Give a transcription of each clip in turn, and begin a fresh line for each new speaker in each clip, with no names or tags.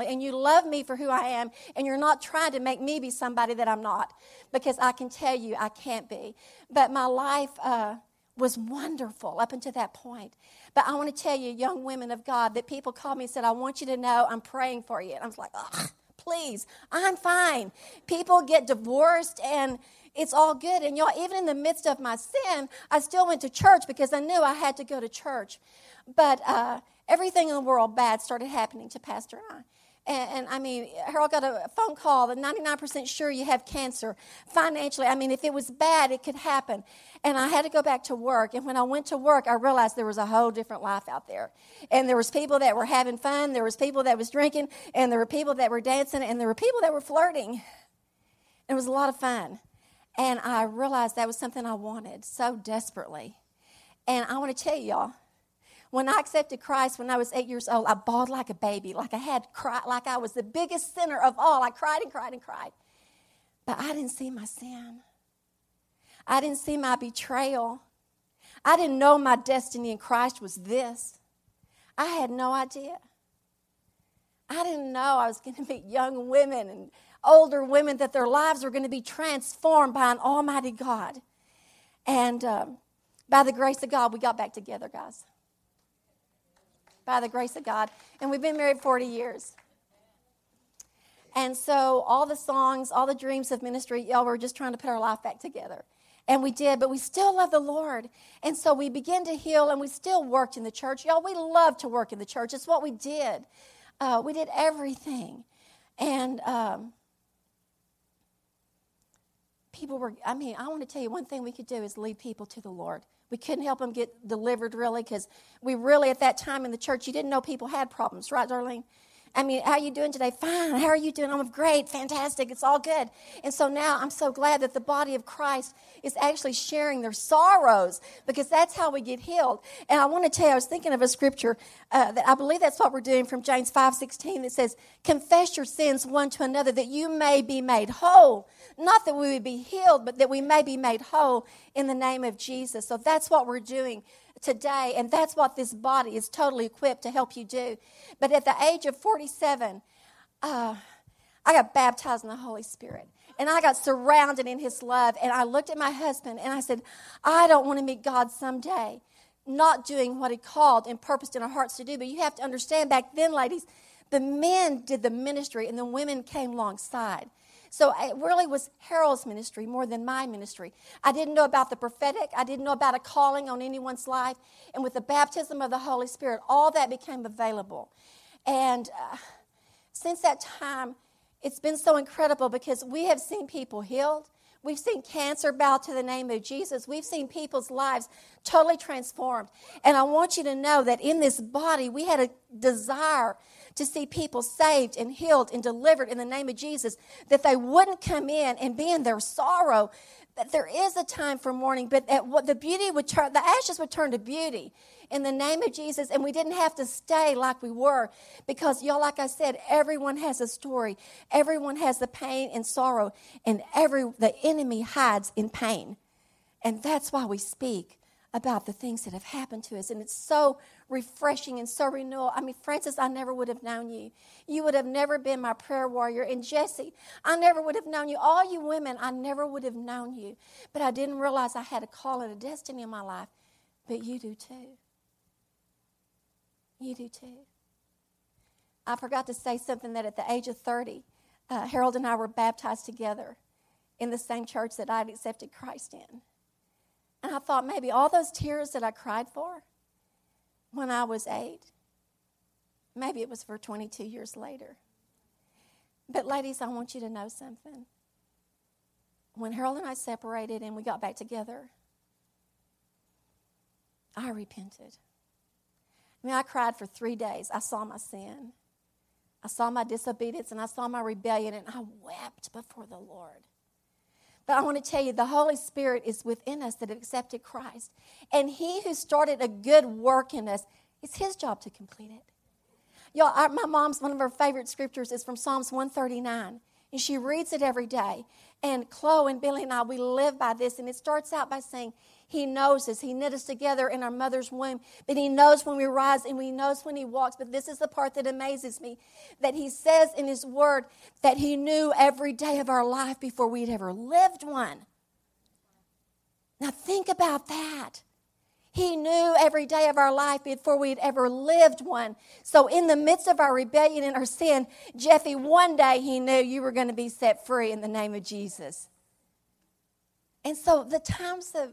unconditionally and you love me for who I am and you're not trying to make me be somebody that I'm not because I can tell you I can't be. But my life uh, was wonderful up until that point. But I want to tell you, young women of God, that people called me and said, I want you to know I'm praying for you. And I was like, ugh, please, I'm fine. People get divorced and it's all good. And y'all, even in the midst of my sin, I still went to church because I knew I had to go to church. But uh, everything in the world bad started happening to Pastor and I. And, and, I mean, Harold got a phone call that 99% sure you have cancer. Financially, I mean, if it was bad, it could happen. And I had to go back to work. And when I went to work, I realized there was a whole different life out there. And there was people that were having fun, there was people that was drinking, and there were people that were dancing, and there were people that were flirting. It was a lot of fun. And I realized that was something I wanted so desperately. And I want to tell y'all, when I accepted Christ when I was eight years old, I bawled like a baby, like I had cried, like I was the biggest sinner of all. I cried and cried and cried. But I didn't see my sin. I didn't see my betrayal. I didn't know my destiny in Christ was this. I had no idea. I didn't know I was going to meet young women and older women that their lives were going to be transformed by an Almighty God. And um, by the grace of God, we got back together, guys by the grace of God. And we've been married 40 years. And so all the songs, all the dreams of ministry, y'all were just trying to put our life back together. And we did, but we still love the Lord. And so we began to heal and we still worked in the church. Y'all, we love to work in the church. It's what we did. Uh, we did everything. And um, people were, I mean, I want to tell you one thing we could do is lead people to the Lord. We couldn't help them get delivered really because we really, at that time in the church, you didn't know people had problems, right, Darlene? I mean, how are you doing today? Fine. How are you doing? I'm great, fantastic. It's all good. And so now I'm so glad that the body of Christ is actually sharing their sorrows because that's how we get healed. And I want to tell you, I was thinking of a scripture uh, that I believe that's what we're doing from James 5:16 that says, "Confess your sins one to another that you may be made whole." Not that we would be healed, but that we may be made whole in the name of Jesus. So that's what we're doing today, and that's what this body is totally equipped to help you do. But at the age of 47, uh, I got baptized in the Holy Spirit. And I got surrounded in His love. And I looked at my husband and I said, I don't want to meet God someday, not doing what He called and purposed in our hearts to do. But you have to understand back then, ladies, the men did the ministry and the women came alongside. So it really was Harold's ministry more than my ministry. I didn't know about the prophetic, I didn't know about a calling on anyone's life. And with the baptism of the Holy Spirit, all that became available. And uh, since that time, it's been so incredible because we have seen people healed. We've seen cancer bow to the name of Jesus. We've seen people's lives totally transformed. And I want you to know that in this body, we had a desire to see people saved and healed and delivered in the name of Jesus, that they wouldn't come in and be in their sorrow. That there is a time for mourning, but what the beauty would turn, the ashes would turn to beauty in the name of Jesus, and we didn't have to stay like we were because, y'all, like I said, everyone has a story. Everyone has the pain and sorrow, and every the enemy hides in pain, and that's why we speak about the things that have happened to us. And it's so refreshing and so renewal. I mean, Francis, I never would have known you. You would have never been my prayer warrior. And Jesse, I never would have known you. All you women, I never would have known you. But I didn't realize I had a call and a destiny in my life. But you do too. You do too. I forgot to say something that at the age of 30, uh, Harold and I were baptized together in the same church that I'd accepted Christ in. And I thought maybe all those tears that I cried for when I was eight, maybe it was for 22 years later. But, ladies, I want you to know something. When Harold and I separated and we got back together, I repented. I mean, I cried for three days. I saw my sin, I saw my disobedience, and I saw my rebellion, and I wept before the Lord. But I want to tell you, the Holy Spirit is within us that have accepted Christ. And He who started a good work in us, it's His job to complete it. Y'all, our, my mom's, one of her favorite scriptures is from Psalms 139. And she reads it every day. And Chloe and Billy and I, we live by this. And it starts out by saying, He knows us. He knit us together in our mother's womb. But He knows when we rise and He knows when He walks. But this is the part that amazes me that He says in His Word that He knew every day of our life before we'd ever lived one. Now, think about that. He knew every day of our life before we'd ever lived one. So, in the midst of our rebellion and our sin, Jeffy, one day he knew you were going to be set free in the name of Jesus. And so, the times of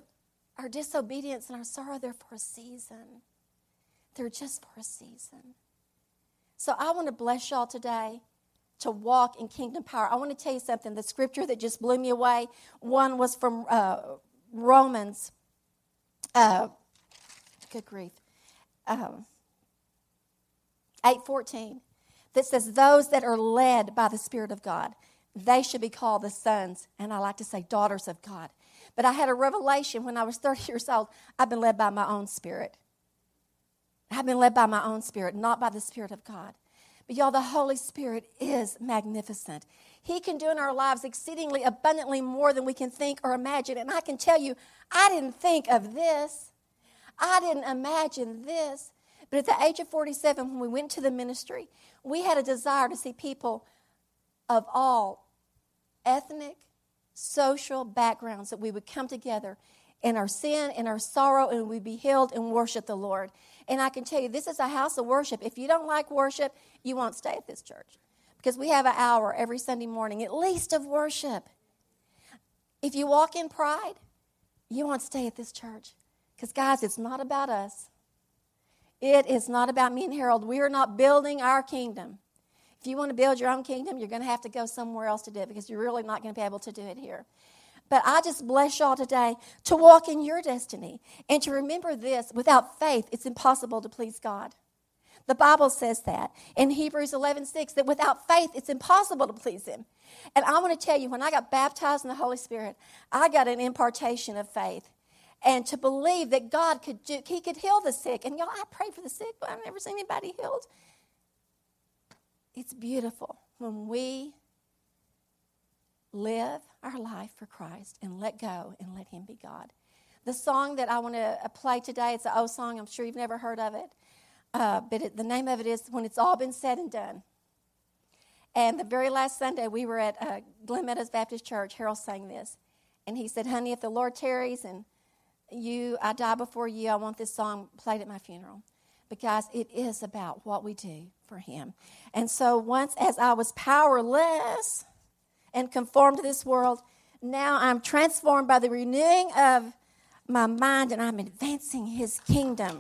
our disobedience and our sorrow, they're for a season. They're just for a season. So, I want to bless y'all today to walk in kingdom power. I want to tell you something. The scripture that just blew me away, one was from uh, Romans. Uh, good grief. Um, 8:14 that says those that are led by the spirit of God they should be called the sons and I like to say daughters of God. But I had a revelation when I was 30 years old. I've been led by my own spirit. I've been led by my own spirit, not by the spirit of God. But y'all, the Holy Spirit is magnificent. He can do in our lives exceedingly abundantly more than we can think or imagine. And I can tell you, I didn't think of this. I didn't imagine this. But at the age of 47, when we went to the ministry, we had a desire to see people of all ethnic, social backgrounds that we would come together in our sin, in our sorrow, and we'd be healed and worship the Lord. And I can tell you, this is a house of worship. If you don't like worship, you won't stay at this church because we have an hour every Sunday morning, at least, of worship. If you walk in pride, you won't stay at this church. Because, guys, it's not about us. It is not about me and Harold. We are not building our kingdom. If you want to build your own kingdom, you're going to have to go somewhere else to do it because you're really not going to be able to do it here. But I just bless y'all today to walk in your destiny and to remember this without faith, it's impossible to please God. The Bible says that in Hebrews 11 6, that without faith, it's impossible to please Him. And I want to tell you, when I got baptized in the Holy Spirit, I got an impartation of faith and to believe that God could do, He could heal the sick. And y'all, I prayed for the sick, but I've never seen anybody healed. It's beautiful when we live our life for Christ and let go and let Him be God. The song that I want to uh, play today, it's an old song. I'm sure you've never heard of it. Uh, but it, the name of it is When It's All Been Said and Done. And the very last Sunday, we were at uh, Glen Meadows Baptist Church. Harold sang this. And he said, Honey, if the Lord tarries and you, I die before you. I want this song played at my funeral because it is about what we do for Him. And so, once as I was powerless and conformed to this world, now I'm transformed by the renewing of my mind and I'm advancing His kingdom.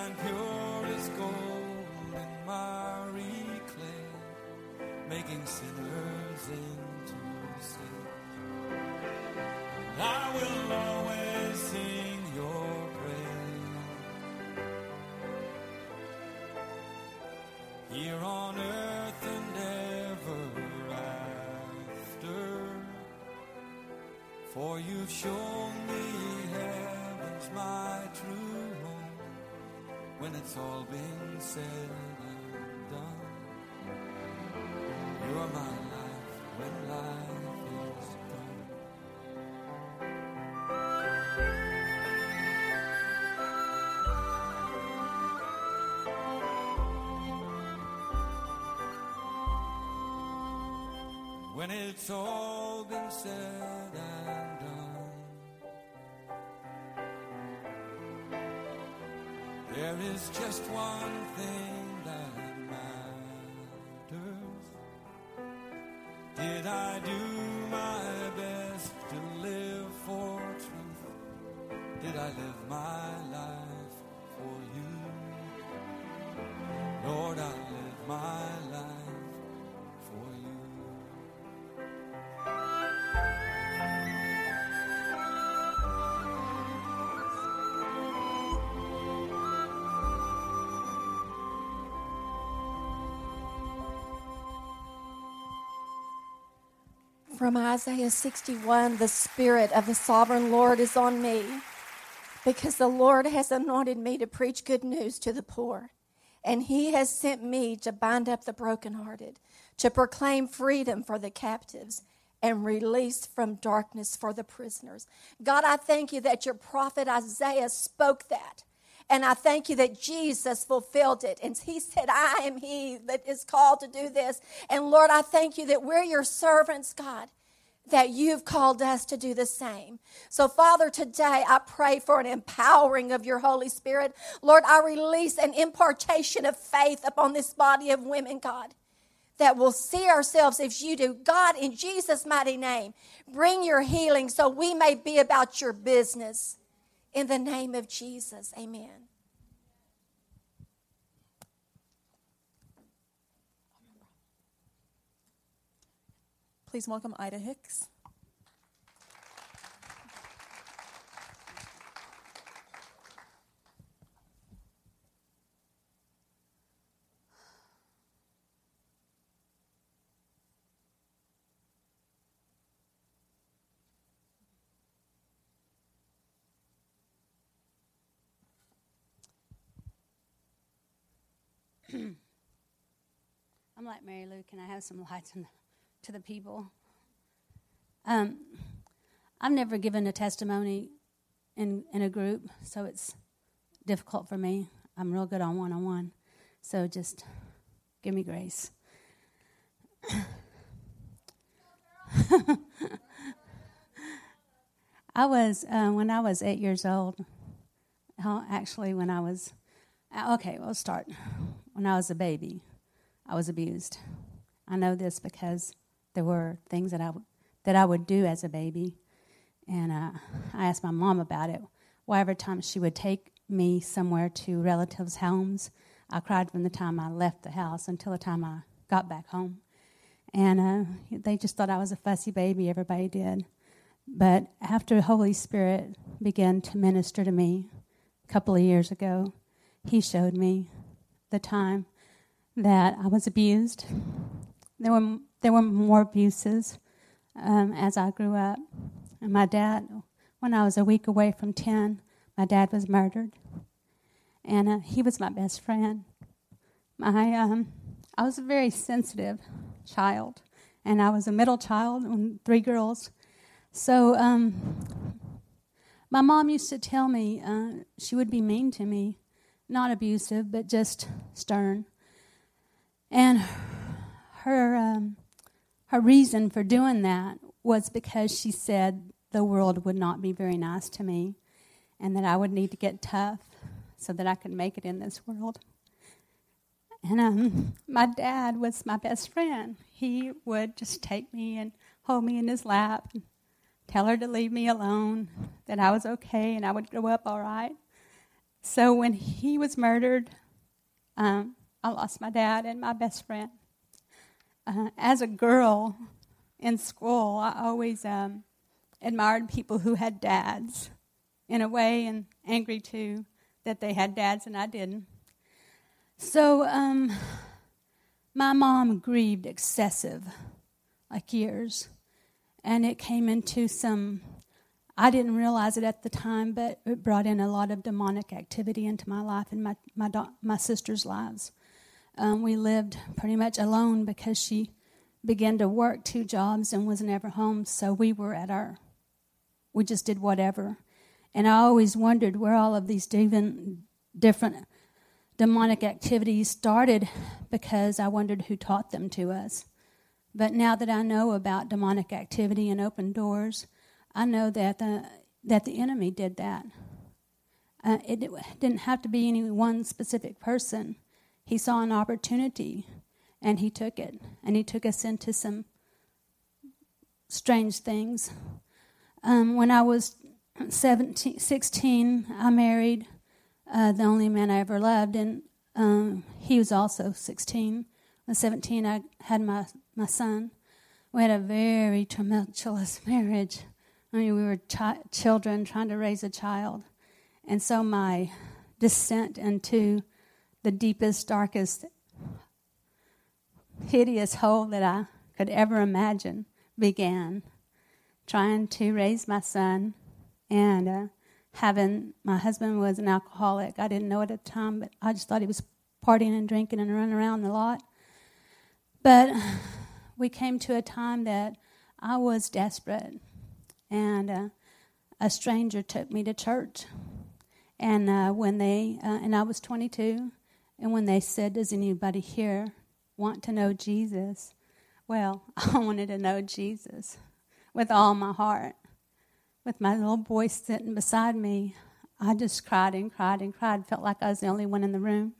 shine pure as gold in my clay, making sinners into saints. I will always sing your praise here on earth and ever after, for you've shown me heaven's my true home when it's all been said and done. You're my life when life is done. When it's all been said just one thing
From Isaiah 61, the Spirit of the Sovereign Lord is on me because the Lord has anointed me to preach good news to the poor. And he has sent me to bind up the brokenhearted, to proclaim freedom for the captives, and release from darkness for the prisoners. God, I thank you that your prophet Isaiah spoke that. And I thank you that Jesus fulfilled it. And he said, I am he that is called to do this. And Lord, I thank you that we're your servants, God, that you've called us to do the same. So, Father, today I pray for an empowering of your Holy Spirit. Lord, I release an impartation of faith upon this body of women, God. That will see ourselves as you do. God, in Jesus' mighty name, bring your healing so we may be about your business. In the name of Jesus, amen.
Please welcome Ida Hicks.
I'm like Mary Lou. Can I have some lights on to the people? Um, I've never given a testimony in in a group, so it's difficult for me. I'm real good on one on one, so just give me grace. I was uh, when I was eight years old. Actually, when I was uh, okay, we'll start. When I was a baby, I was abused. I know this because there were things that I that I would do as a baby, and uh, I asked my mom about it. Why every time she would take me somewhere to relatives' homes, I cried from the time I left the house until the time I got back home, and uh, they just thought I was a fussy baby. Everybody did, but after the Holy Spirit began to minister to me a couple of years ago, He showed me the time that I was abused. There were there were more abuses um, as I grew up. And my dad, when I was a week away from ten, my dad was murdered, and uh, he was my best friend. My um, I was a very sensitive child, and I was a middle child and three girls. So um, my mom used to tell me uh, she would be mean to me, not abusive, but just stern. And her um, her reason for doing that was because she said the world would not be very nice to me, and that I would need to get tough so that I could make it in this world. And um, my dad was my best friend. He would just take me and hold me in his lap, and tell her to leave me alone, that I was okay and I would grow up all right. So when he was murdered, um, I lost my dad and my best friend. Uh, as a girl in school, I always um, admired people who had dads, in a way, and angry too that they had dads and I didn't. So um, my mom grieved excessive, like years, and it came into some I didn't realize it at the time, but it brought in a lot of demonic activity into my life and my my my sister's lives. Um, we lived pretty much alone because she began to work two jobs and was never home. So we were at our, we just did whatever. And I always wondered where all of these different, different demonic activities started because I wondered who taught them to us. But now that I know about demonic activity and open doors, I know that the, that the enemy did that. Uh, it, it didn't have to be any one specific person. He saw an opportunity and he took it. And he took us into some strange things. Um, when I was 17, 16, I married uh, the only man I ever loved, and um, he was also 16. At 17, I had my, my son. We had a very tumultuous marriage. I mean, we were chi- children trying to raise a child. And so my descent into the deepest, darkest, hideous hole that I could ever imagine began. Trying to raise my son and uh, having my husband was an alcoholic. I didn't know it at the time, but I just thought he was partying and drinking and running around a lot. But we came to a time that I was desperate, and uh, a stranger took me to church. And uh, when they, uh, and I was 22, and when they said, Does anybody here want to know Jesus? Well, I wanted to know Jesus with all my heart. With my little boy sitting beside me, I just cried and cried and cried. Felt like I was the only one in the room.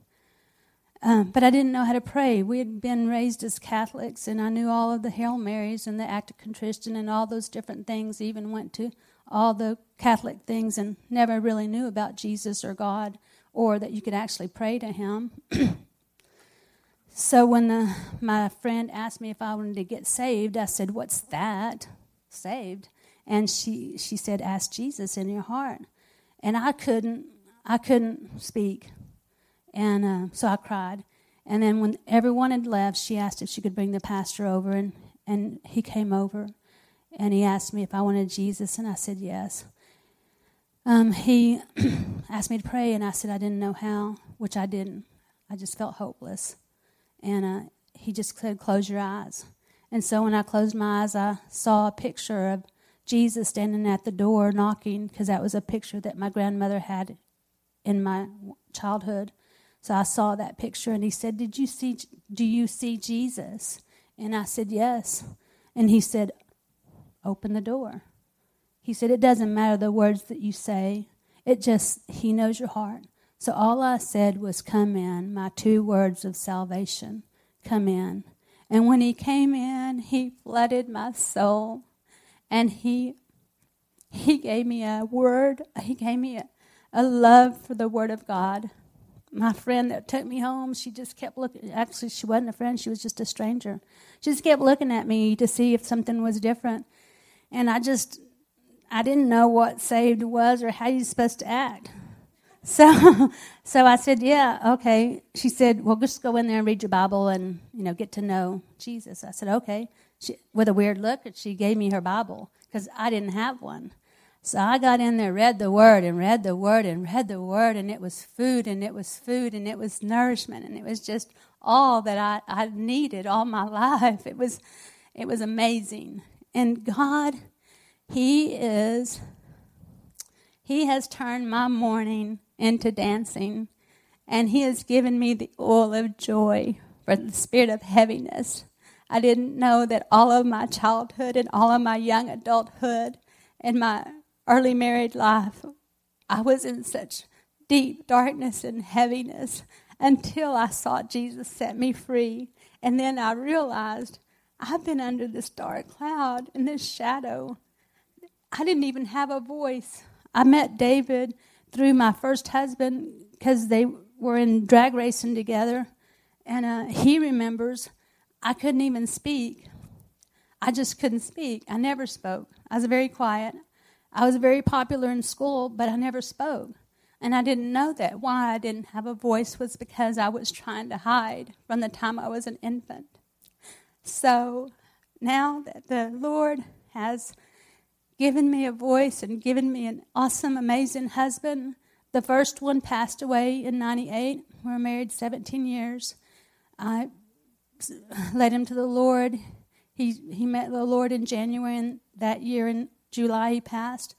Um, but I didn't know how to pray. We had been raised as Catholics, and I knew all of the Hail Marys and the Act of Contrition and all those different things. Even went to all the Catholic things and never really knew about Jesus or God or that you could actually pray to Him. so when the, my friend asked me if I wanted to get saved, I said, "What's that? Saved?" And she she said, "Ask Jesus in your heart." And I couldn't I couldn't speak, and uh, so I cried. And then when everyone had left, she asked if she could bring the pastor over, and and he came over, and he asked me if I wanted Jesus, and I said yes. Um, he asked me to pray, and I said I didn't know how, which I didn't. I just felt hopeless. And uh, he just said, Close your eyes. And so when I closed my eyes, I saw a picture of Jesus standing at the door knocking, because that was a picture that my grandmother had in my childhood. So I saw that picture, and he said, "Did you see? Do you see Jesus?" And I said, "Yes." And he said, "Open the door." He said, It doesn't matter the words that you say, it just, He knows your heart. So all I said was, Come in, my two words of salvation. Come in. And when He came in, He flooded my soul. And He he gave me a word. He gave me a, a love for the Word of God. My friend that took me home, she just kept looking. Actually, she wasn't a friend, she was just a stranger. She just kept looking at me to see if something was different. And I just I didn't know what saved was or how you're supposed to act. So, so I said, "Yeah, okay." She said, "Well, just go in there and read your Bible and you know get to know Jesus." I said, "Okay." She, with a weird look, she gave me her Bible because I didn't have one. So I got in there, read the Word, and read the Word, and read the Word, and it was food, and it was food, and it was nourishment, and it was just all that I, I needed all my life. It was, it was amazing. And God he is, He has turned my mourning into dancing, and He has given me the oil of joy for the spirit of heaviness. I didn't know that all of my childhood and all of my young adulthood and my early married life, I was in such deep darkness and heaviness until I saw Jesus set me free. And then I realized I've been under this dark cloud and this shadow I didn't even have a voice. I met David through my first husband because they were in drag racing together. And uh, he remembers I couldn't even speak. I just couldn't speak. I never spoke. I was very quiet. I was very popular in school, but I never spoke. And I didn't know that. Why I didn't have a voice was because I was trying to hide from the time I was an infant. So now that the Lord has given me a voice and given me an awesome, amazing husband. The first one passed away in 98. We were married 17 years. I led him to the Lord. He, he met the Lord in January, and that year in July he passed.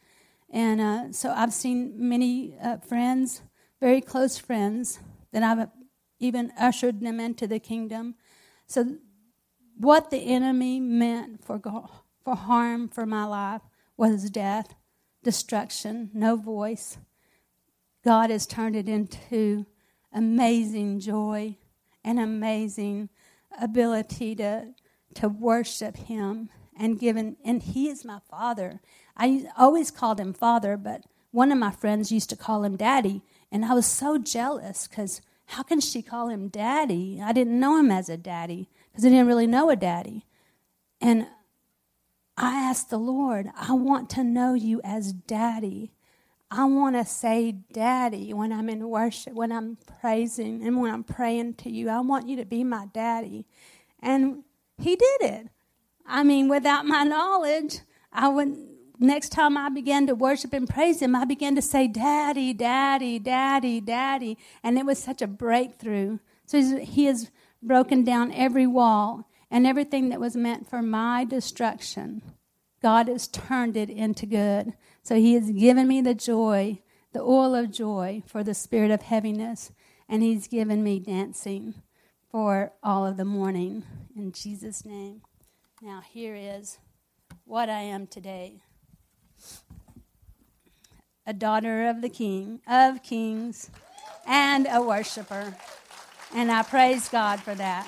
And uh, so I've seen many uh, friends, very close friends, that I've even ushered them into the kingdom. So, what the enemy meant for, for harm for my life was death, destruction, no voice. God has turned it into amazing joy and amazing ability to, to worship Him and given, and He is my Father. I always called Him Father, but one of my friends used to call Him Daddy, and I was so jealous because how can she call Him Daddy? I didn't know Him as a daddy because I didn't really know a daddy. And I asked the Lord, I want to know you as Daddy. I want to say daddy when I'm in worship, when I'm praising, and when I'm praying to you. I want you to be my daddy. And he did it. I mean, without my knowledge, I would next time I began to worship and praise him, I began to say, Daddy, Daddy, Daddy, Daddy. And it was such a breakthrough. So he has broken down every wall and everything that was meant for my destruction. God has turned it into good. So he has given me the joy, the oil of joy for the spirit of heaviness, and he's given me dancing for all of the mourning. In Jesus' name. Now, here is what I am today a daughter of the King, of kings, and a worshiper. And I praise God for that.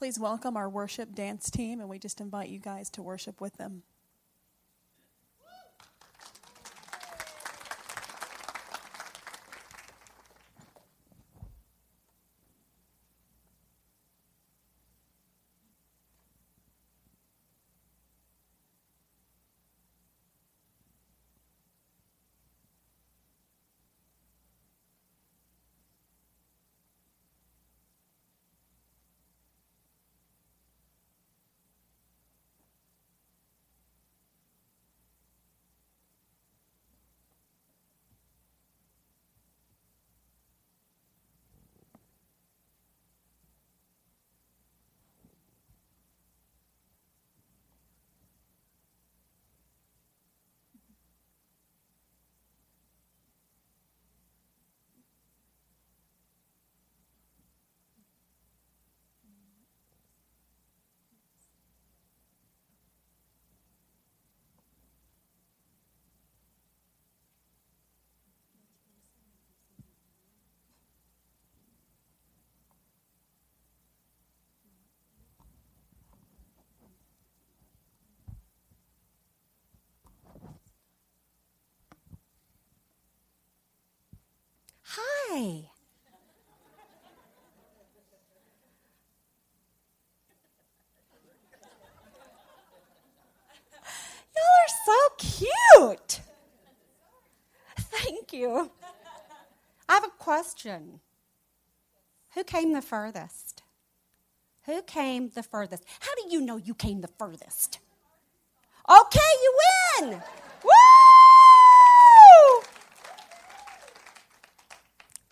Please welcome our worship dance team, and we just invite you guys to worship with them.
Hi. Y'all are so cute. Thank you. I have a question. Who came the furthest? Who came the furthest? How do you know you came the furthest? Okay, you win. Woo!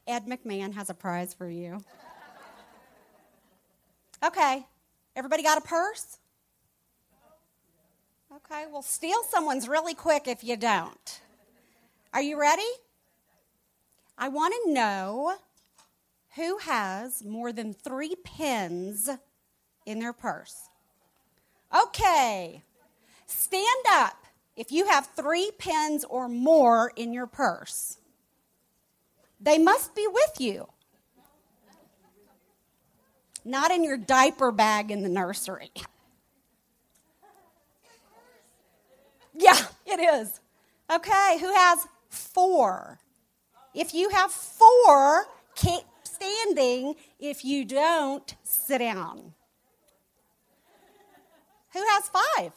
Ed McMahon has a prize for you. Okay, everybody got a purse? Okay, well, steal someone's really quick if you don't. Are you ready? I want to know who has more than three pens in their purse. Okay, stand up if you have three pens or more in your purse. They must be with you. Not in your diaper bag in the nursery. Yeah, it is. Okay, who has four? If you have four, keep standing. If you don't, sit down. Who has five?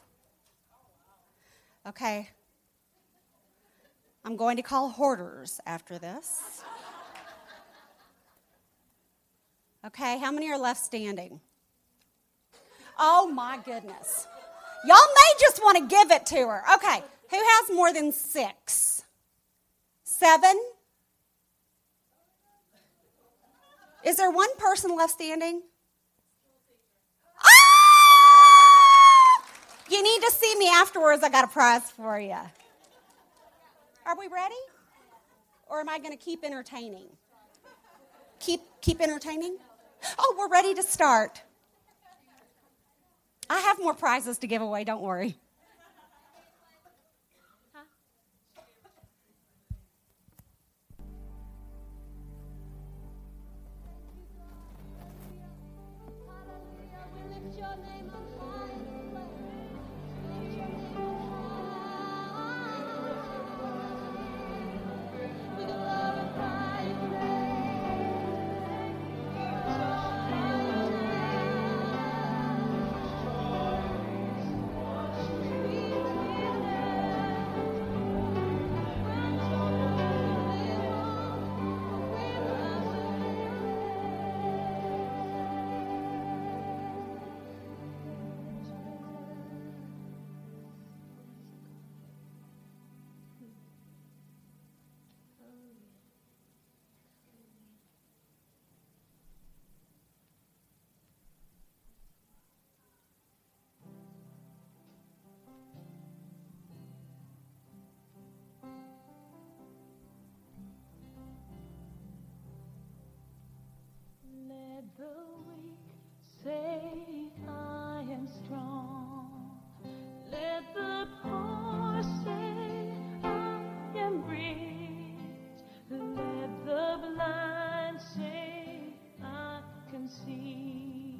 Okay. I'm going to call hoarders after this. Okay, how many are left standing? Oh my goodness. Y'all may just want to give it to her. Okay, who has more than six? Seven? Is there one person left standing? Ah! You need to see me afterwards. I got a prize for you. Are we ready? Or am I going to keep entertaining? Keep keep entertaining? Oh, we're ready to start. I have more prizes to give away, don't worry.
the weak say I am strong. Let the poor say I am rich. Let the blind say I can see.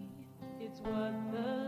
It's what the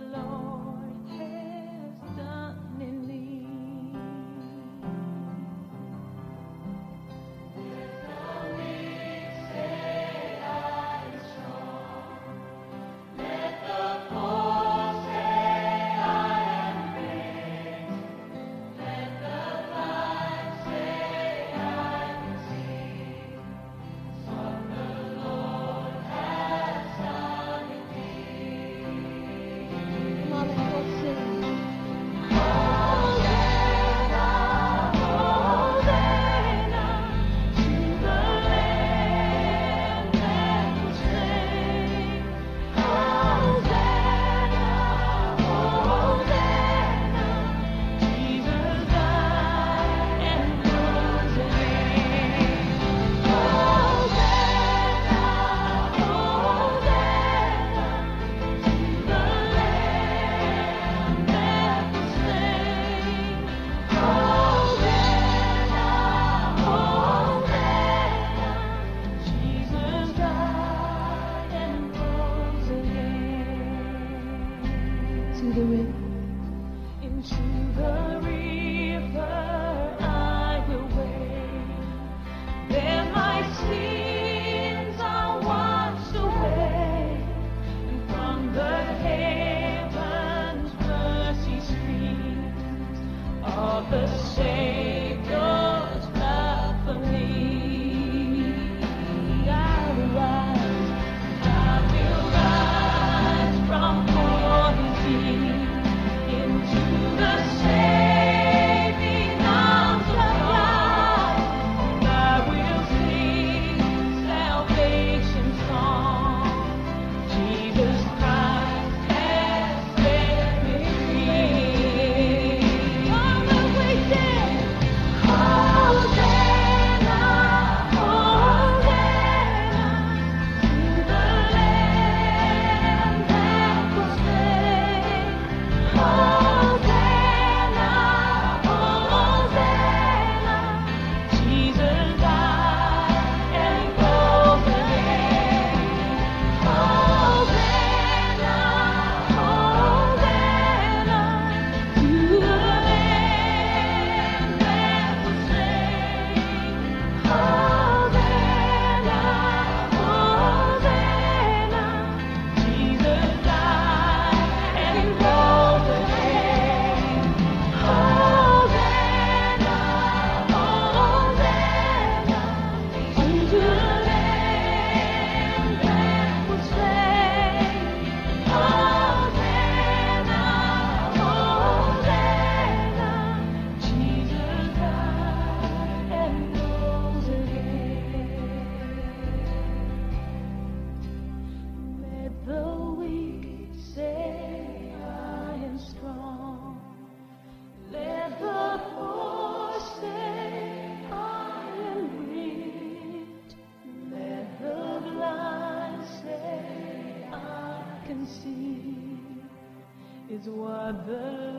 Is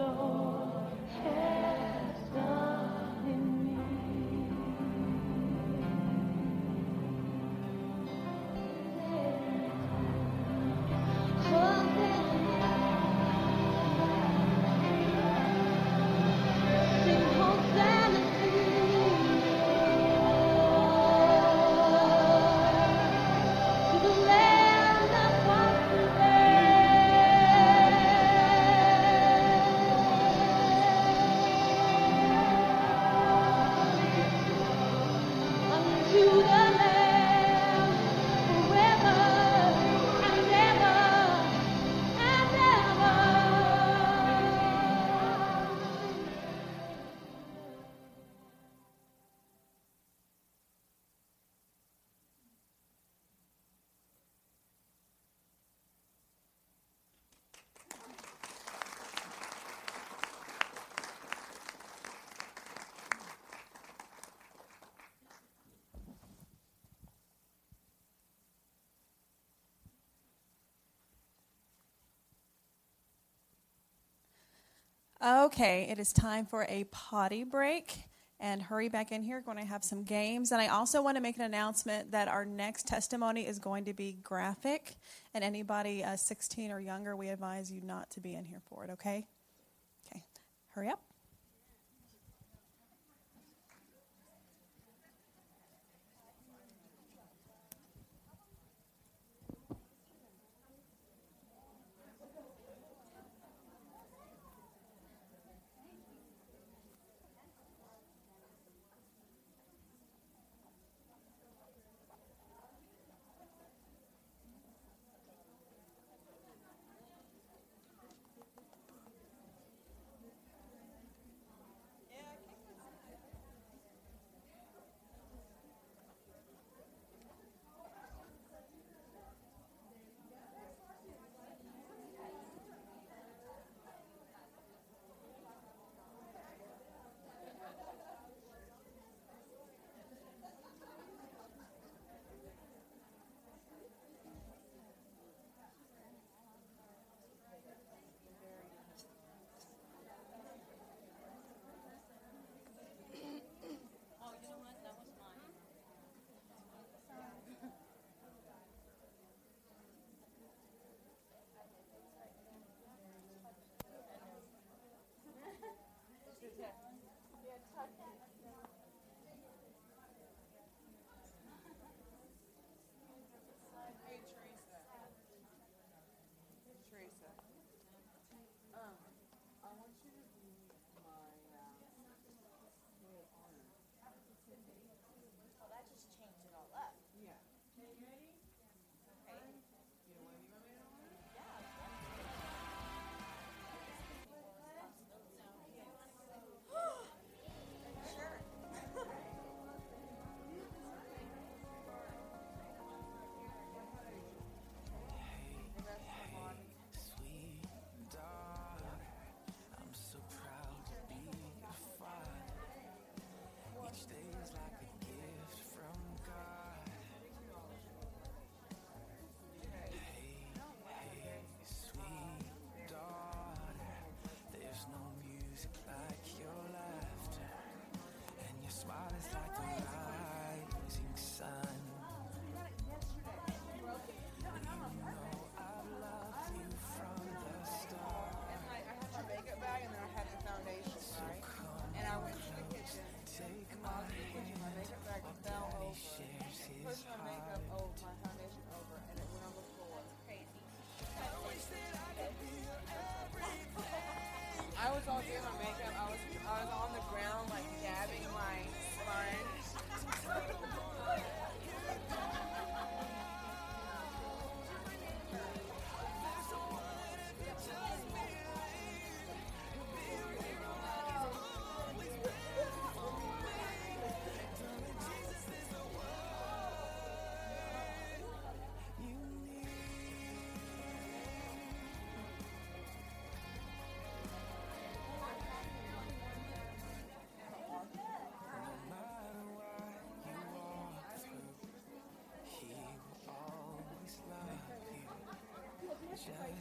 Okay, it is time for a potty break.
and hurry back in here. Going to have some games, and I also want to make an announcement that our next testimony is going to be graphic, and anybody uh, 16 or younger, we advise you not to be in here for it. Okay? Okay. Hurry up.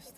Just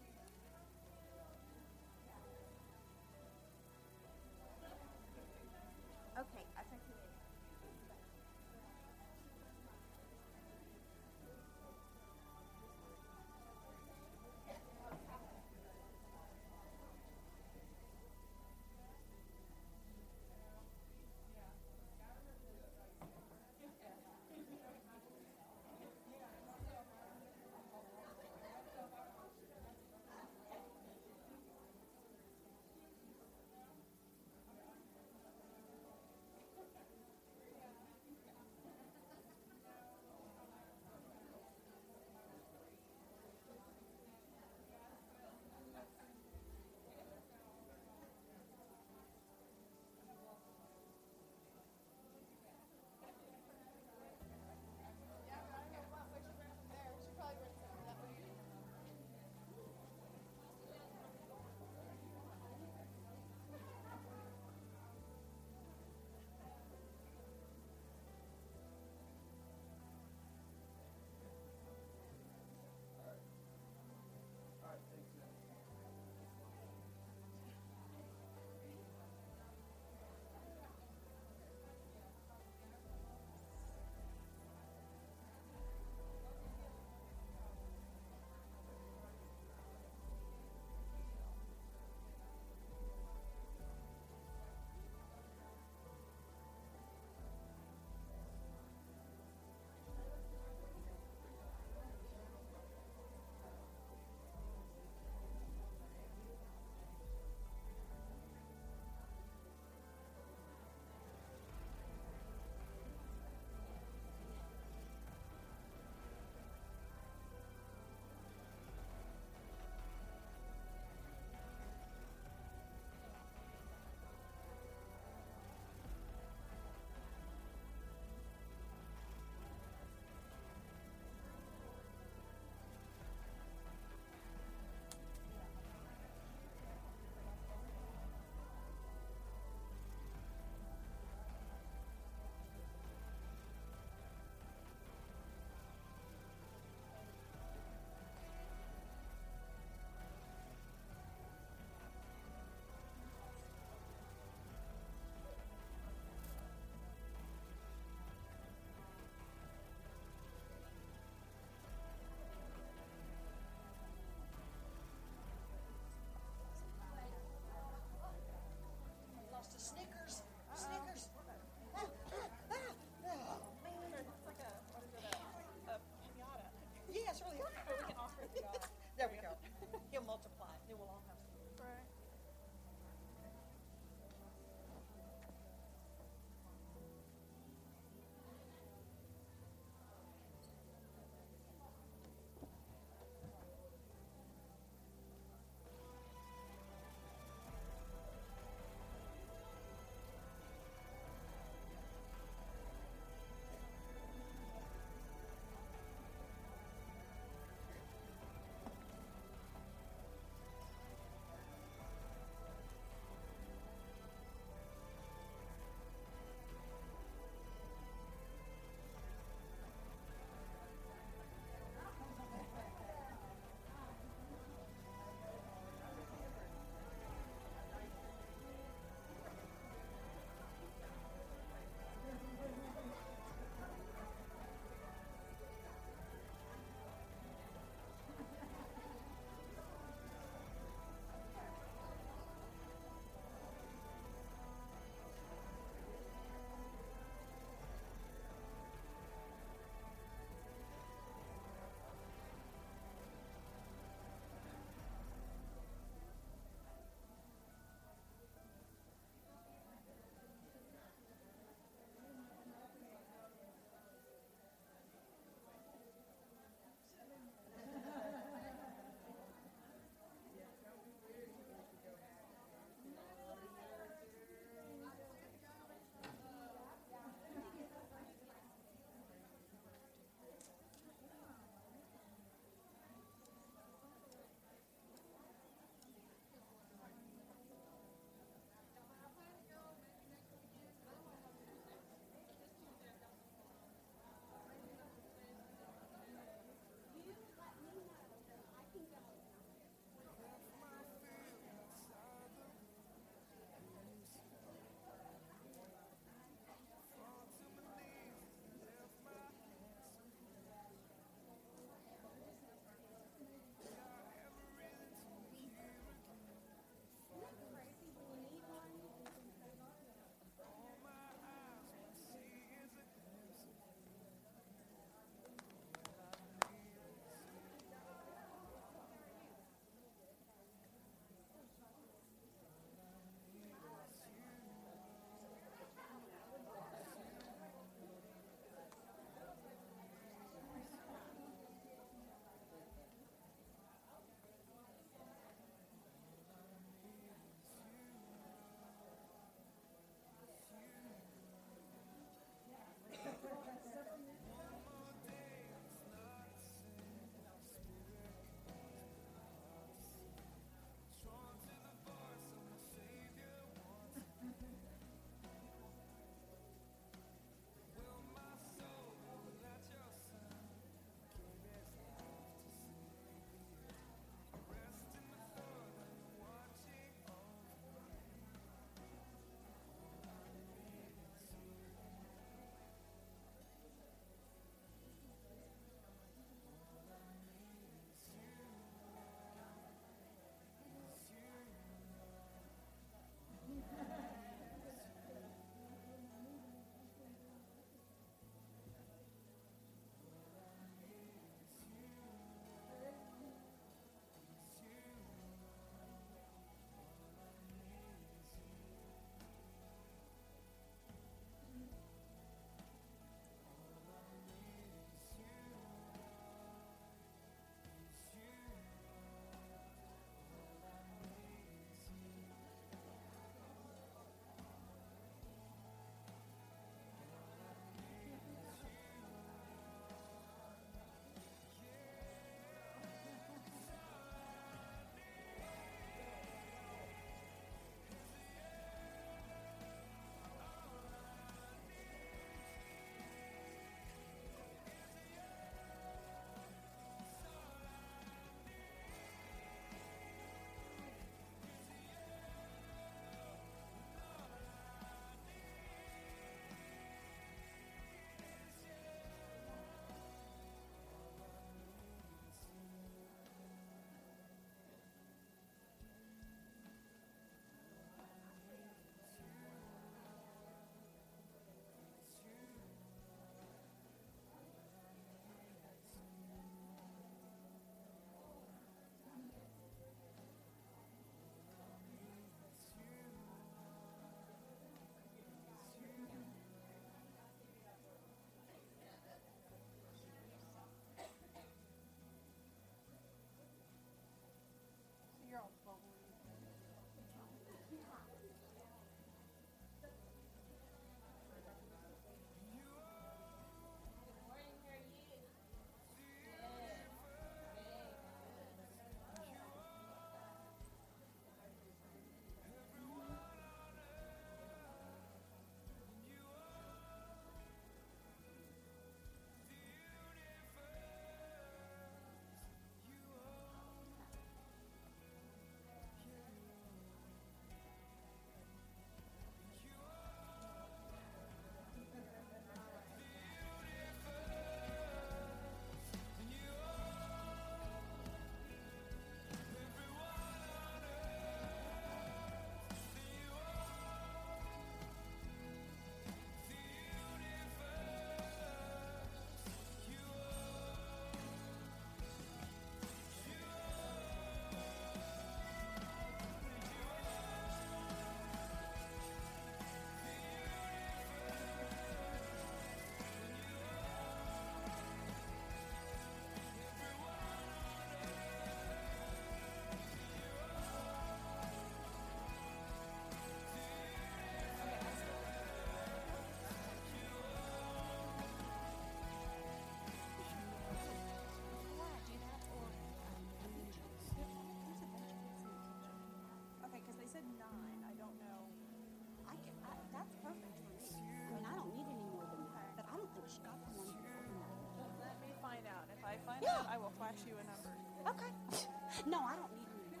No, I don't need any.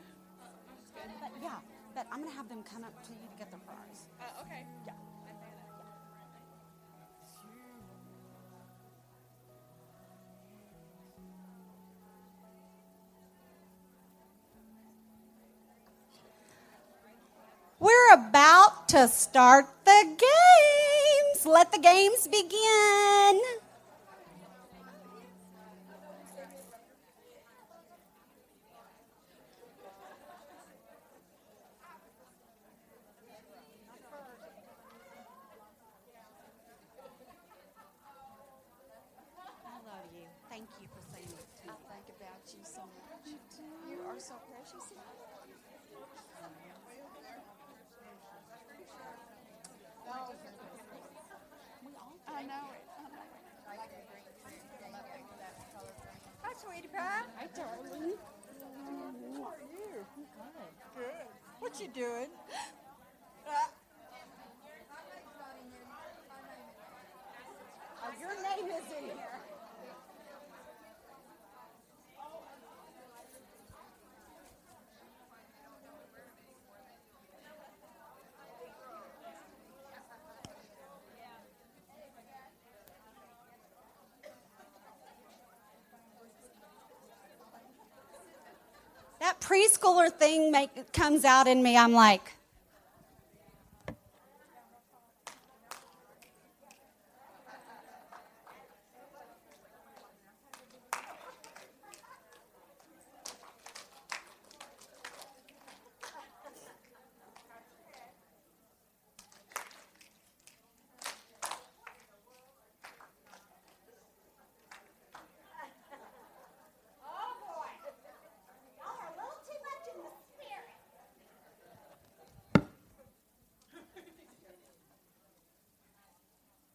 But yeah, but I'm gonna have them come up to you to get their prize.
Uh, okay.
Yeah. We're about to start the games. Let the games begin. I love you. Thank you for saying it to me.
I think about you so much. You are so precious. I know it. Hi, sweetie pie.
Hi, darling.
How are you? Good. Good. What you doing?
Oh, your name is in here. Preschooler thing make, comes out in me. I'm like,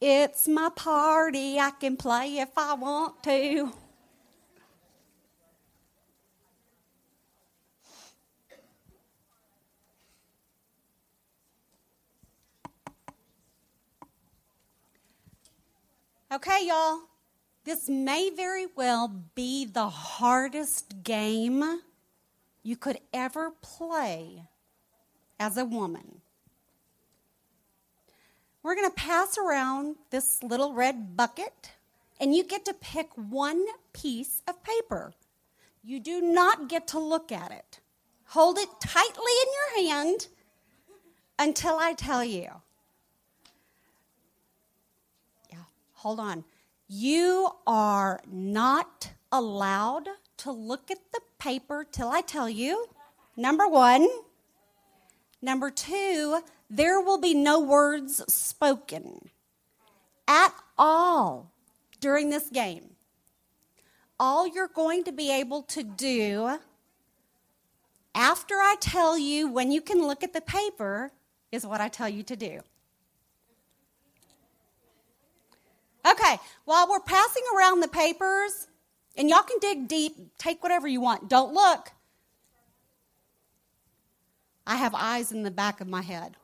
It's my party. I can play if I want to. Okay, y'all. This may very well be the hardest game you could ever play as a woman. We're going to pass around this little red bucket, and you get to pick one piece of paper. You do not get to look at it. Hold it tightly in your hand until I tell you. Yeah, hold on. You are not allowed to look at the paper till I tell you. Number one. Number two, there will be no words spoken at all during this game. All you're going to be able to do after I tell you when you can look at the paper is what I tell you to do. Okay, while we're passing around the papers, and y'all can dig deep, take whatever you want. Don't look. I have eyes in the back of my head.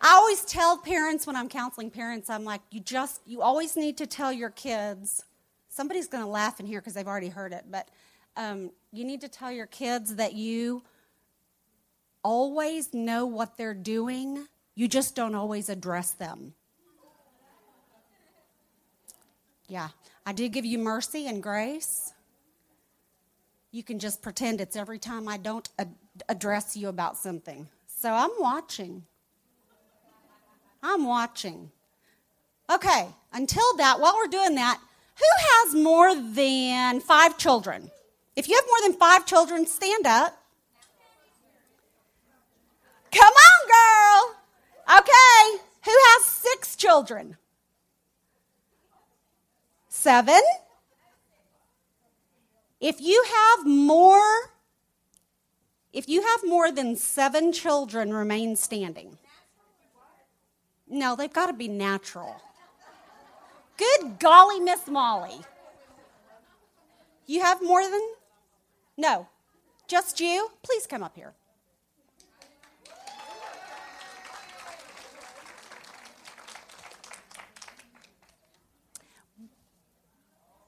I always tell parents when I'm counseling parents, I'm like, you just, you always need to tell your kids. Somebody's going to laugh in here because they've already heard it, but um, you need to tell your kids that you always know what they're doing, you just don't always address them. Yeah, I do give you mercy and grace. You can just pretend it's every time I don't ad- address you about something. So I'm watching. I'm watching. Okay, until that, while we're doing that, who has more than five children? If you have more than five children, stand up. Come on, girl. Okay, who has six children? Seven. If you have more, if you have more than seven children, remain standing. No, they've got to be natural. Good golly, Miss Molly. You have more than? No. Just you? Please come up here.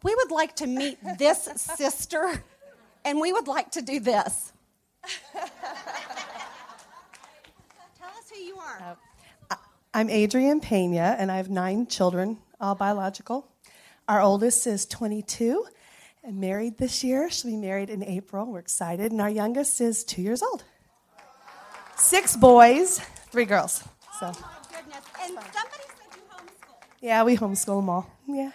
we would like to meet this sister, and we would like to do this. Tell us who you are. Oh.
I'm Adrienne Pena, and I have nine children, all biological. Our oldest is 22 and married this year. She'll be married in April. We're excited. And our youngest is two years old. Six boys, three girls. So, oh,
Goodness. And somebody said you homeschool.
yeah, we homeschool them all. Yeah.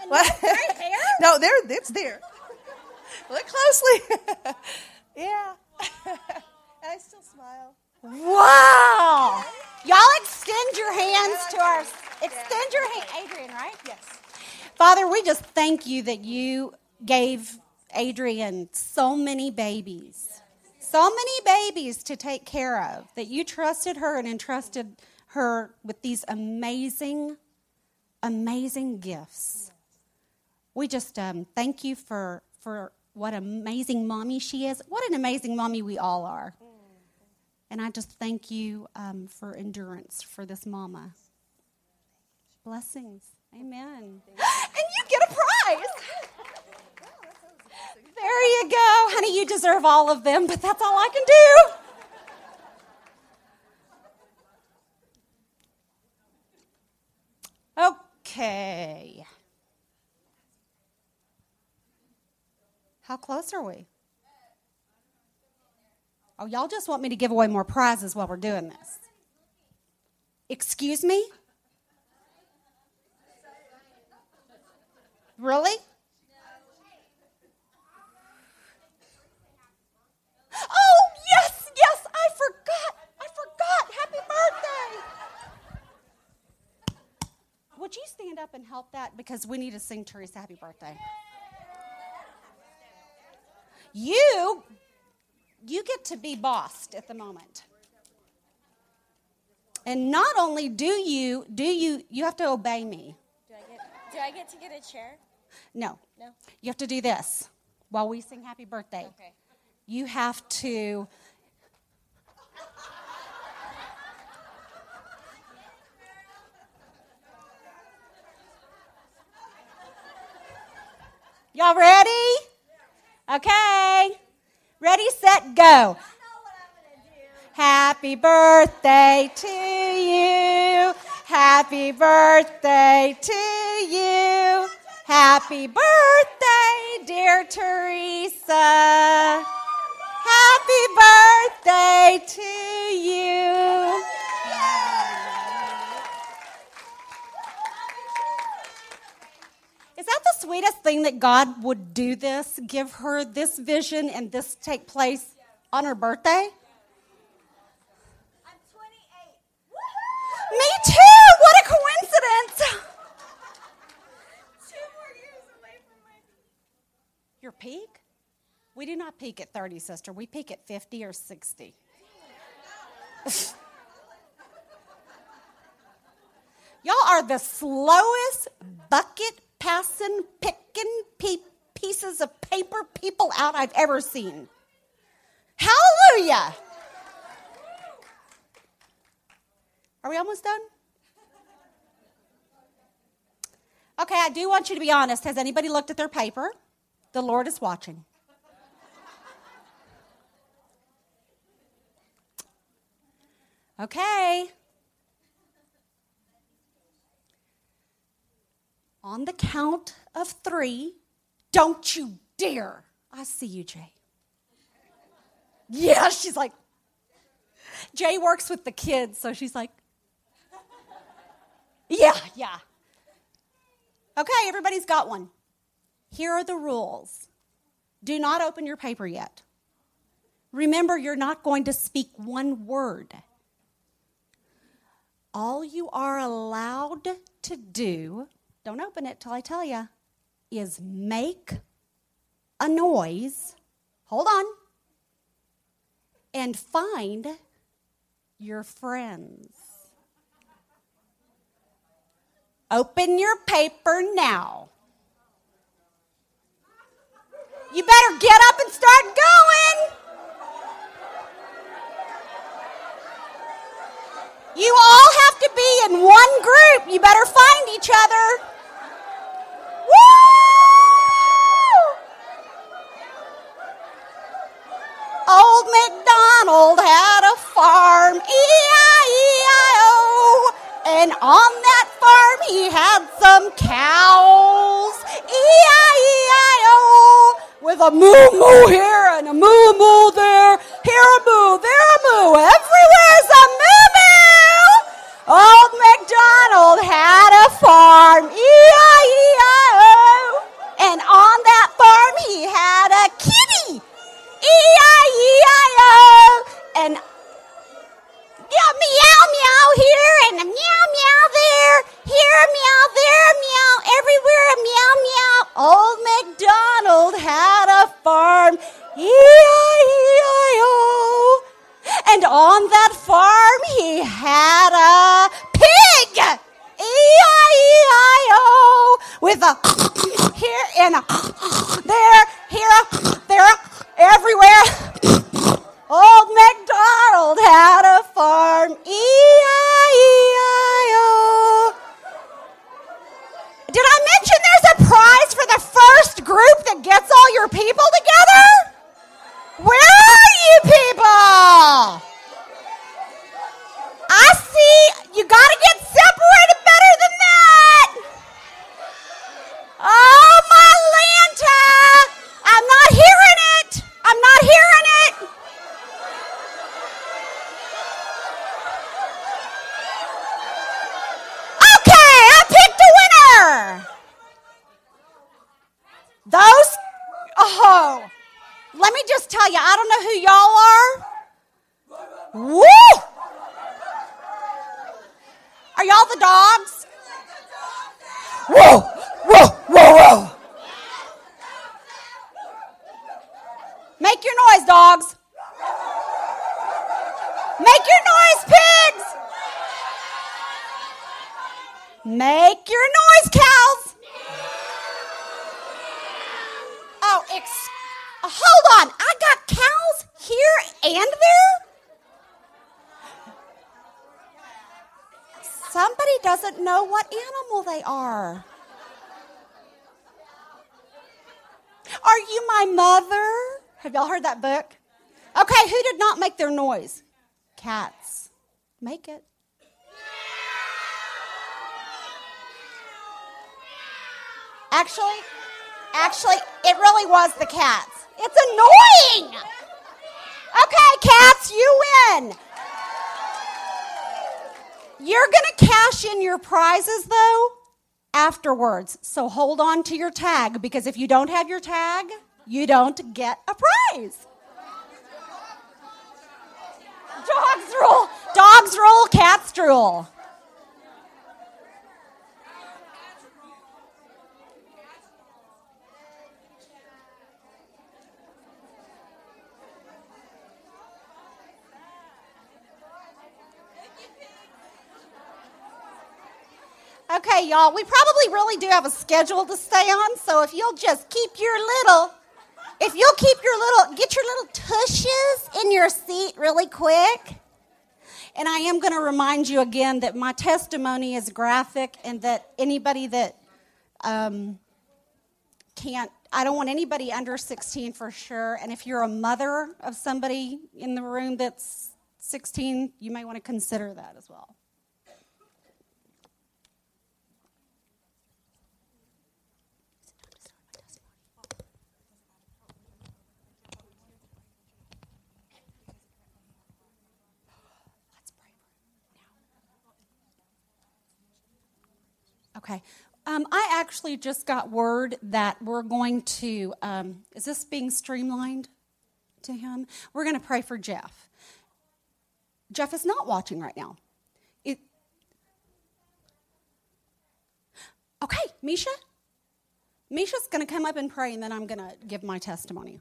And
What?
hair?
No, there, it's there. Look closely. yeah. and I still smile.
Wow. Y'all extend your hands to our extend your hand Adrian, right? Yes. Father, we just thank you that you gave Adrian so many babies. So many babies to take care of. That you trusted her and entrusted her with these amazing amazing gifts. We just um, thank you for for what amazing mommy she is. What an amazing mommy we all are. And I just thank you um, for endurance for this mama. Blessings. Amen. And you get a prize. There you go. Honey, you deserve all of them, but that's all I can do. Okay. How close are we? Oh, y'all just want me to give away more prizes while we're doing this. Excuse me? Really? Oh, yes, yes, I forgot. I forgot. Happy birthday. Would you stand up and help that? Because we need to sing Teresa happy birthday. You you get to be bossed at the moment. And not only do you do you you have to obey me.
Do I get do I get to get a chair?
No.
No.
You have to do this while we sing happy birthday.
Okay.
You have to Y'all ready? Okay. Ready, set, go. Happy birthday to you. Happy birthday to you. Happy birthday, dear Teresa. Happy birthday to you. Is that the sweetest thing that God would do this? Give her this vision and this take place on her birthday?
I'm 28.
Me too! What a coincidence!
Two more years away from my
Your peak? We do not peak at 30, sister. We peak at 50 or 60. Y'all are the slowest bucket passing, picking pe- pieces of paper people out I've ever seen. Hallelujah! Are we almost done? Okay, I do want you to be honest. Has anybody looked at their paper? The Lord is watching. Okay. On the count of three, don't you dare. I see you, Jay. Yeah, she's like, Jay works with the kids, so she's like, yeah, yeah. Okay, everybody's got one. Here are the rules do not open your paper yet. Remember, you're not going to speak one word. All you are allowed to do, don't open it till I tell you, is make a noise. Hold on. And find your friends. Open your paper now. You better get up and start going. You all have to be in one group. You better find each other. Woo! MacDonald had a farm, E-I-E-I-O. And on that farm he had some cows, E-I-E-I-O. With a moo moo here and a moo moo there, here a moo, there a moo, everywhere's a moo moo. Old MacDonald had a farm, Old MacDonald had a farm, E-I-E-I-O. And on that farm he had a pig, E-I-E-I-O, with a here and a there, here, there, everywhere. Old MacDonald had a farm, E-I-E-I-O. Did I mention there's a prize for the first group that gets all your people together? Where are you people? I see you got to get separated better than that. Oh, my Lanta! I'm not hearing it. I'm not hearing it. Okay, I picked a winner. Those, oh, let me just tell you, I don't know who y'all are. Woo! Are y'all the dogs? Whoa, whoa, whoa, whoa. Make your noise, dogs. Make your noise, pigs. Make your noise, cows. Oh, ex- uh, hold on. I got cows here and there? Somebody doesn't know what animal they are. Are you my mother? Have y'all heard that book? Okay, who did not make their noise? Cats. Make it. Actually, actually, it really was the cats. It's annoying. Okay, cats, you win. You're going to cash in your prizes though afterwards. So hold on to your tag because if you don't have your tag, you don't get a prize. Dogs rule. Dogs rule, cats rule. Okay, y'all, we probably really do have a schedule to stay on, so if you'll just keep your little, if you'll keep your little, get your little tushes in your seat really quick. And I am going to remind you again that my testimony is graphic and that anybody that um, can't, I don't want anybody under 16 for sure. And if you're a mother of somebody in the room that's 16, you may want to consider that as well. Okay. Um, I actually just got word that we're going to, um, is this being streamlined to him? We're going to pray for Jeff. Jeff is not watching right now. It, okay, Misha? Misha's going to come up and pray, and then I'm going to give my testimony.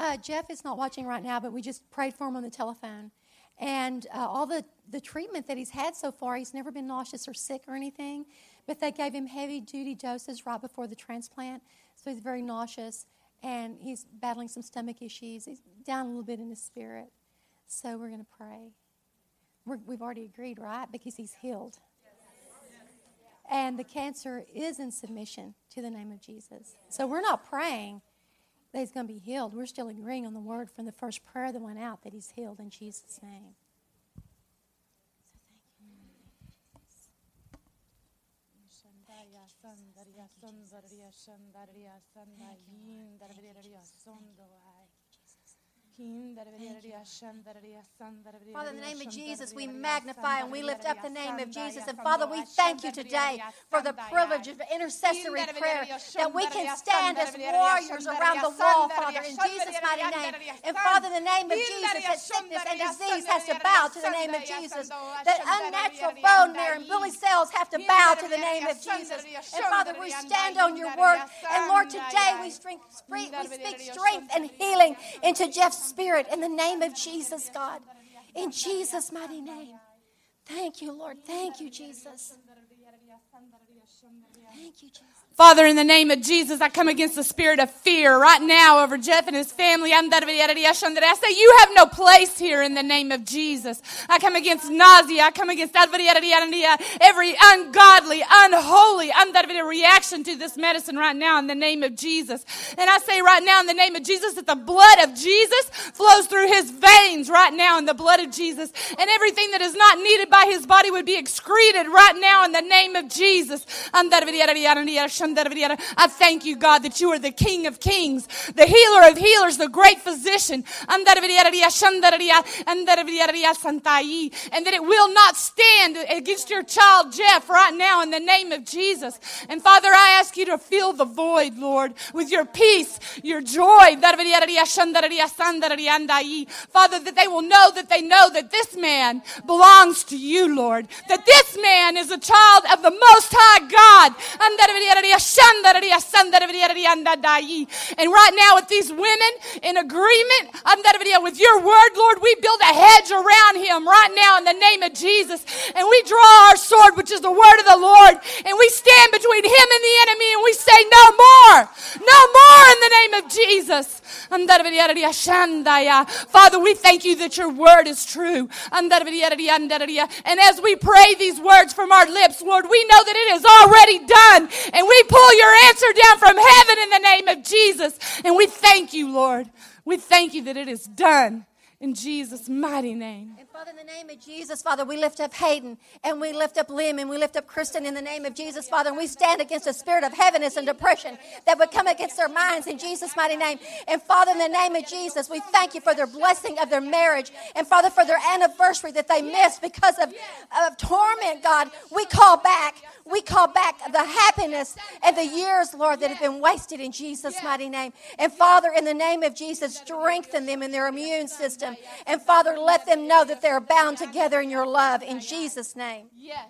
Uh, Jeff is not watching right now, but we just prayed for him on the telephone. And uh, all the, the treatment that he's had so far, he's never been nauseous or sick or anything. But they gave him heavy duty doses right before the transplant. So he's very nauseous and he's battling some stomach issues. He's down a little bit in his spirit. So we're going to pray. We're, we've already agreed, right? Because he's healed. And the cancer is in submission to the name of Jesus. So we're not praying that he's going to be healed. We're still agreeing on the word from the first prayer that went out that he's healed in Jesus' name. Father, in the name of Jesus, we magnify and we lift up the name of Jesus. And Father, we thank you today for the privilege of intercessory prayer that we can stand as warriors around the wall, Father, in Jesus' mighty name. And Father, in the name of Jesus, that sickness and disease has to bow to the name of Jesus. That unnatural bone marrow and bully cells have to bow to the name of Jesus. And Father, we stand on your word. And Lord, today we speak strength and healing into Jeff's spirit in the name of Jesus, God. In Jesus' mighty name. Thank you, Lord. Thank you, Jesus. Thank you, Jesus.
Father, in the name of Jesus, I come against the spirit of fear right now over Jeff and his family. I say you have no place here in the name of Jesus. I come against nausea. I come against every ungodly, unholy reaction to this medicine right now in the name of Jesus. And I say right now in the name of Jesus that the blood of Jesus flows through his veins right now in the blood of Jesus. And everything that is not needed by his body would be excreted right now in the name of Jesus. I thank you, God, that you are the King of kings, the healer of healers, the great physician. And that it will not stand against your child Jeff right now in the name of Jesus. And Father, I ask you to fill the void, Lord, with your peace, your joy. Father, that they will know that they know that this man belongs to you, Lord. That this man is a child of the Most High God. And right now, with these women in agreement with your word, Lord, we build a hedge around him right now in the name of Jesus. And we draw our sword, which is the word of the Lord, and we stand between him and the enemy and we say, No more, no more in the name of Jesus. Father, we thank you that your word is true. And as we pray these words from our lips, Lord, we know that it is already done. And we pull your answer down from heaven in the name of Jesus. And we thank you, Lord. We thank you that it is done in Jesus' mighty name.
Father, in the name of Jesus, Father, we lift up Hayden and we lift up Lim and we lift up Kristen in the name of Jesus, Father, and we stand against the spirit of heaviness and depression that would come against their minds in Jesus' mighty name. And Father, in the name of Jesus, we thank you for their blessing of their marriage and Father, for their anniversary that they missed because of, of torment, God. We call back, we call back the happiness and the years, Lord, that have been wasted in Jesus' mighty name. And Father, in the name of Jesus, strengthen them in their immune system. And Father, let them know that they're bound together in your love in Jesus' name.
Yes.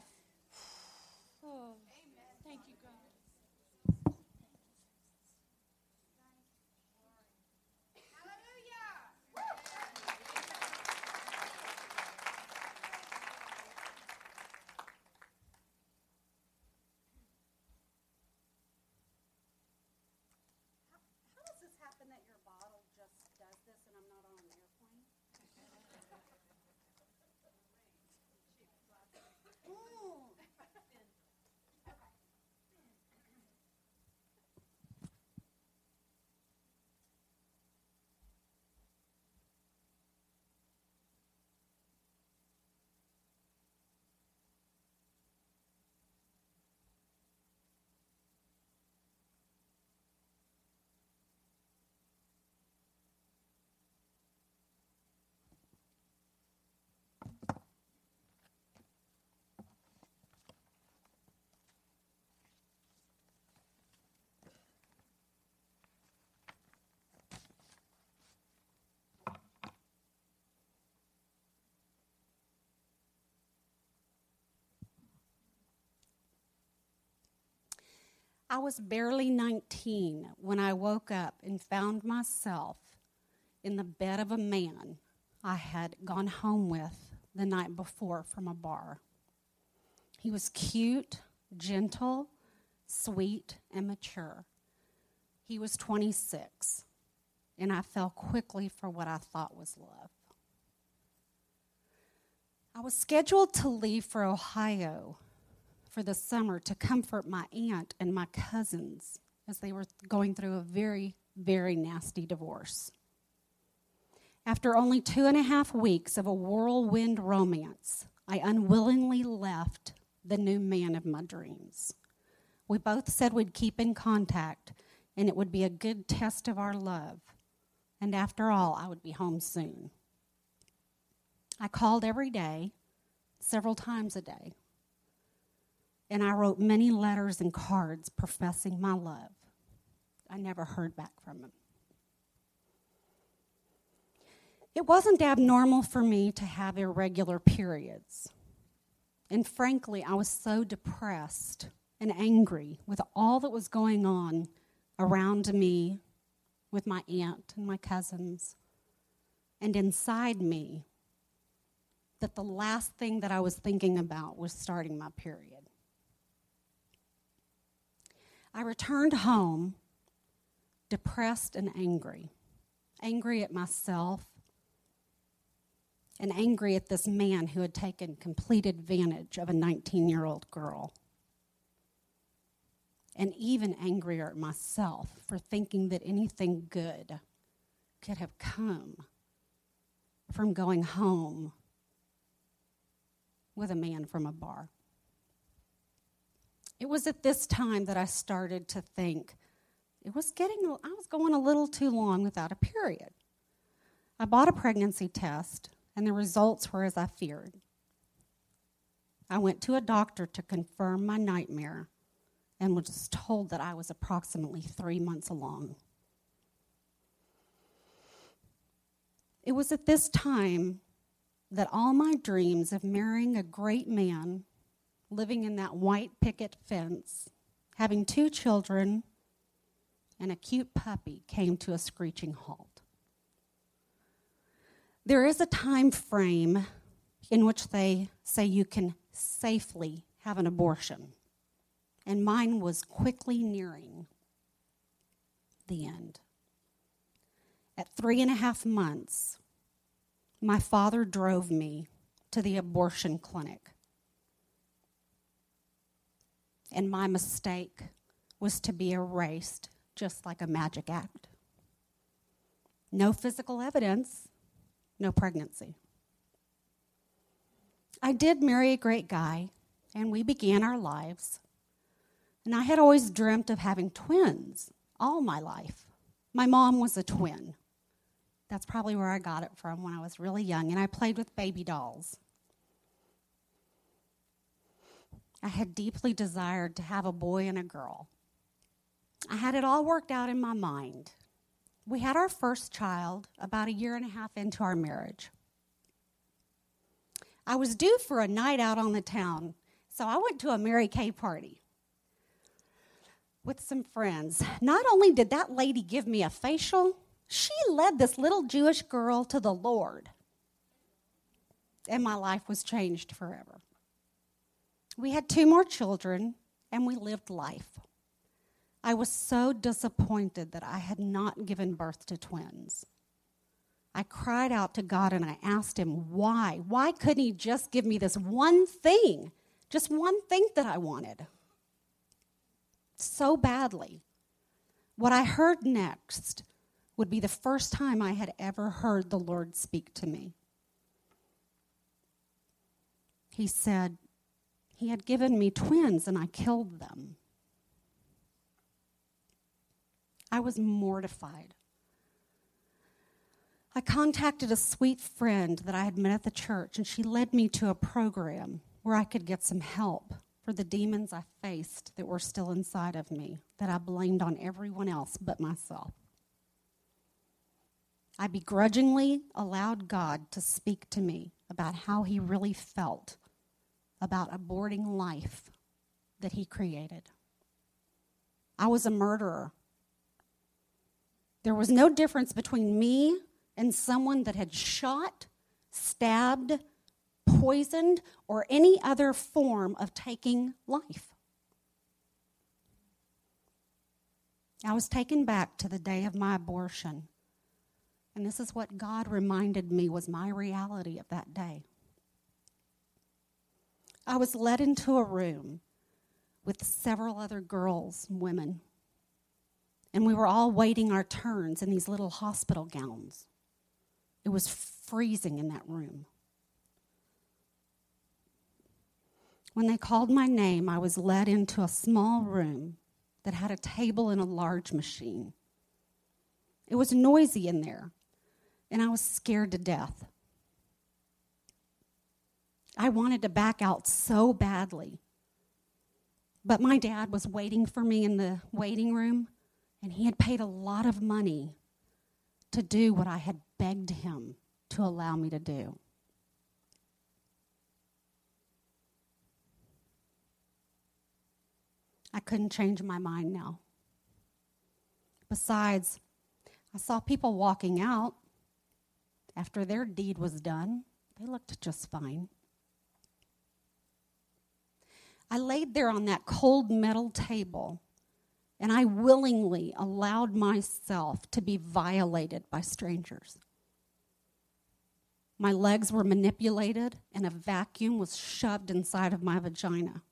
I was barely 19 when I woke up and found myself in the bed of a man I had gone home with the night before from a bar. He was cute, gentle, sweet, and mature. He was 26, and I fell quickly for what I thought was love. I was scheduled to leave for Ohio for the summer to comfort my aunt and my cousins as they were going through a very, very nasty divorce. After only two and a half weeks of a whirlwind romance, I unwillingly left the new man of my dreams. We both said we'd keep in contact and it would be a good test of our love. And after all, I would be home soon. I called every day, several times a day, and I wrote many letters and cards professing my love. I never heard back from him. It wasn't abnormal for me to have irregular periods. And frankly, I was so depressed and angry with all that was going on around me, with my aunt and my cousins, and inside me that the last thing that I was thinking about was starting my period. I returned home depressed and angry. Angry at myself and angry at this man who had taken complete advantage of a 19 year old girl. And even angrier at myself for thinking that anything good could have come from going home with a man from a bar. It was at this time that I started to think it was getting, I was going a little too long without a period. I bought a pregnancy test, and the results were as I feared. I went to a doctor to confirm my nightmare and was told that I was approximately three months along. It was at this time that all my dreams of marrying a great man, living in that white picket fence, having two children, and a cute puppy came to a screeching halt. There is a time frame in which they say you can safely have an abortion, and mine was quickly nearing the end. At three and a half months, my father drove me to the abortion clinic. And my mistake was to be erased just like a magic act. No physical evidence, no pregnancy. I did marry a great guy, and we began our lives. And I had always dreamt of having twins all my life. My mom was a twin. That's probably where I got it from when I was really young, and I played with baby dolls. I had deeply desired to have a boy and a girl. I had it all worked out in my mind. We had our first child about a year and a half into our marriage. I was due for a night out on the town, so I went to a Mary Kay party with some friends. Not only did that lady give me a facial, she led this little Jewish girl to the Lord. And my life was changed forever. We had two more children, and we lived life. I was so disappointed that I had not given birth to twins. I cried out to God and I asked Him, why? Why couldn't He just give me this one thing? Just one thing that I wanted. So badly. What I heard next would be the first time I had ever heard the Lord speak to me. He said, He had given me twins and I killed them. I was mortified. I contacted a sweet friend that I had met at the church, and she led me to a program where I could get some help for the demons I faced that were still inside of me, that I blamed on everyone else but myself. I begrudgingly allowed God to speak to me about how He really felt about aborting life that He created. I was a murderer. There was no difference between me and someone that had shot stabbed, poisoned, or any other form of taking life. I was taken back to the day of my abortion. And this is what God reminded me was my reality of that day. I was led into a room with several other girls and women. And we were all waiting our turns in these little hospital gowns. It was freezing in that room. When they called my name, I was led into a small room that had a table and a large machine. It was noisy in there, and I was scared to death. I wanted to back out so badly. But my dad was waiting for me in the waiting room, and he had paid a lot of money to do what I had begged him to allow me to do. I couldn't change my mind now. Besides, I saw people walking out after their deed was done. They looked just fine. I laid there on that cold metal table and I willingly allowed myself to be violated by strangers. My legs were manipulated and a vacuum was shoved inside of my vagina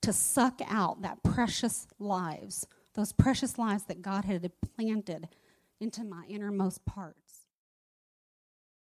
to suck out that precious lives, those precious lives that God had planted into my innermost part.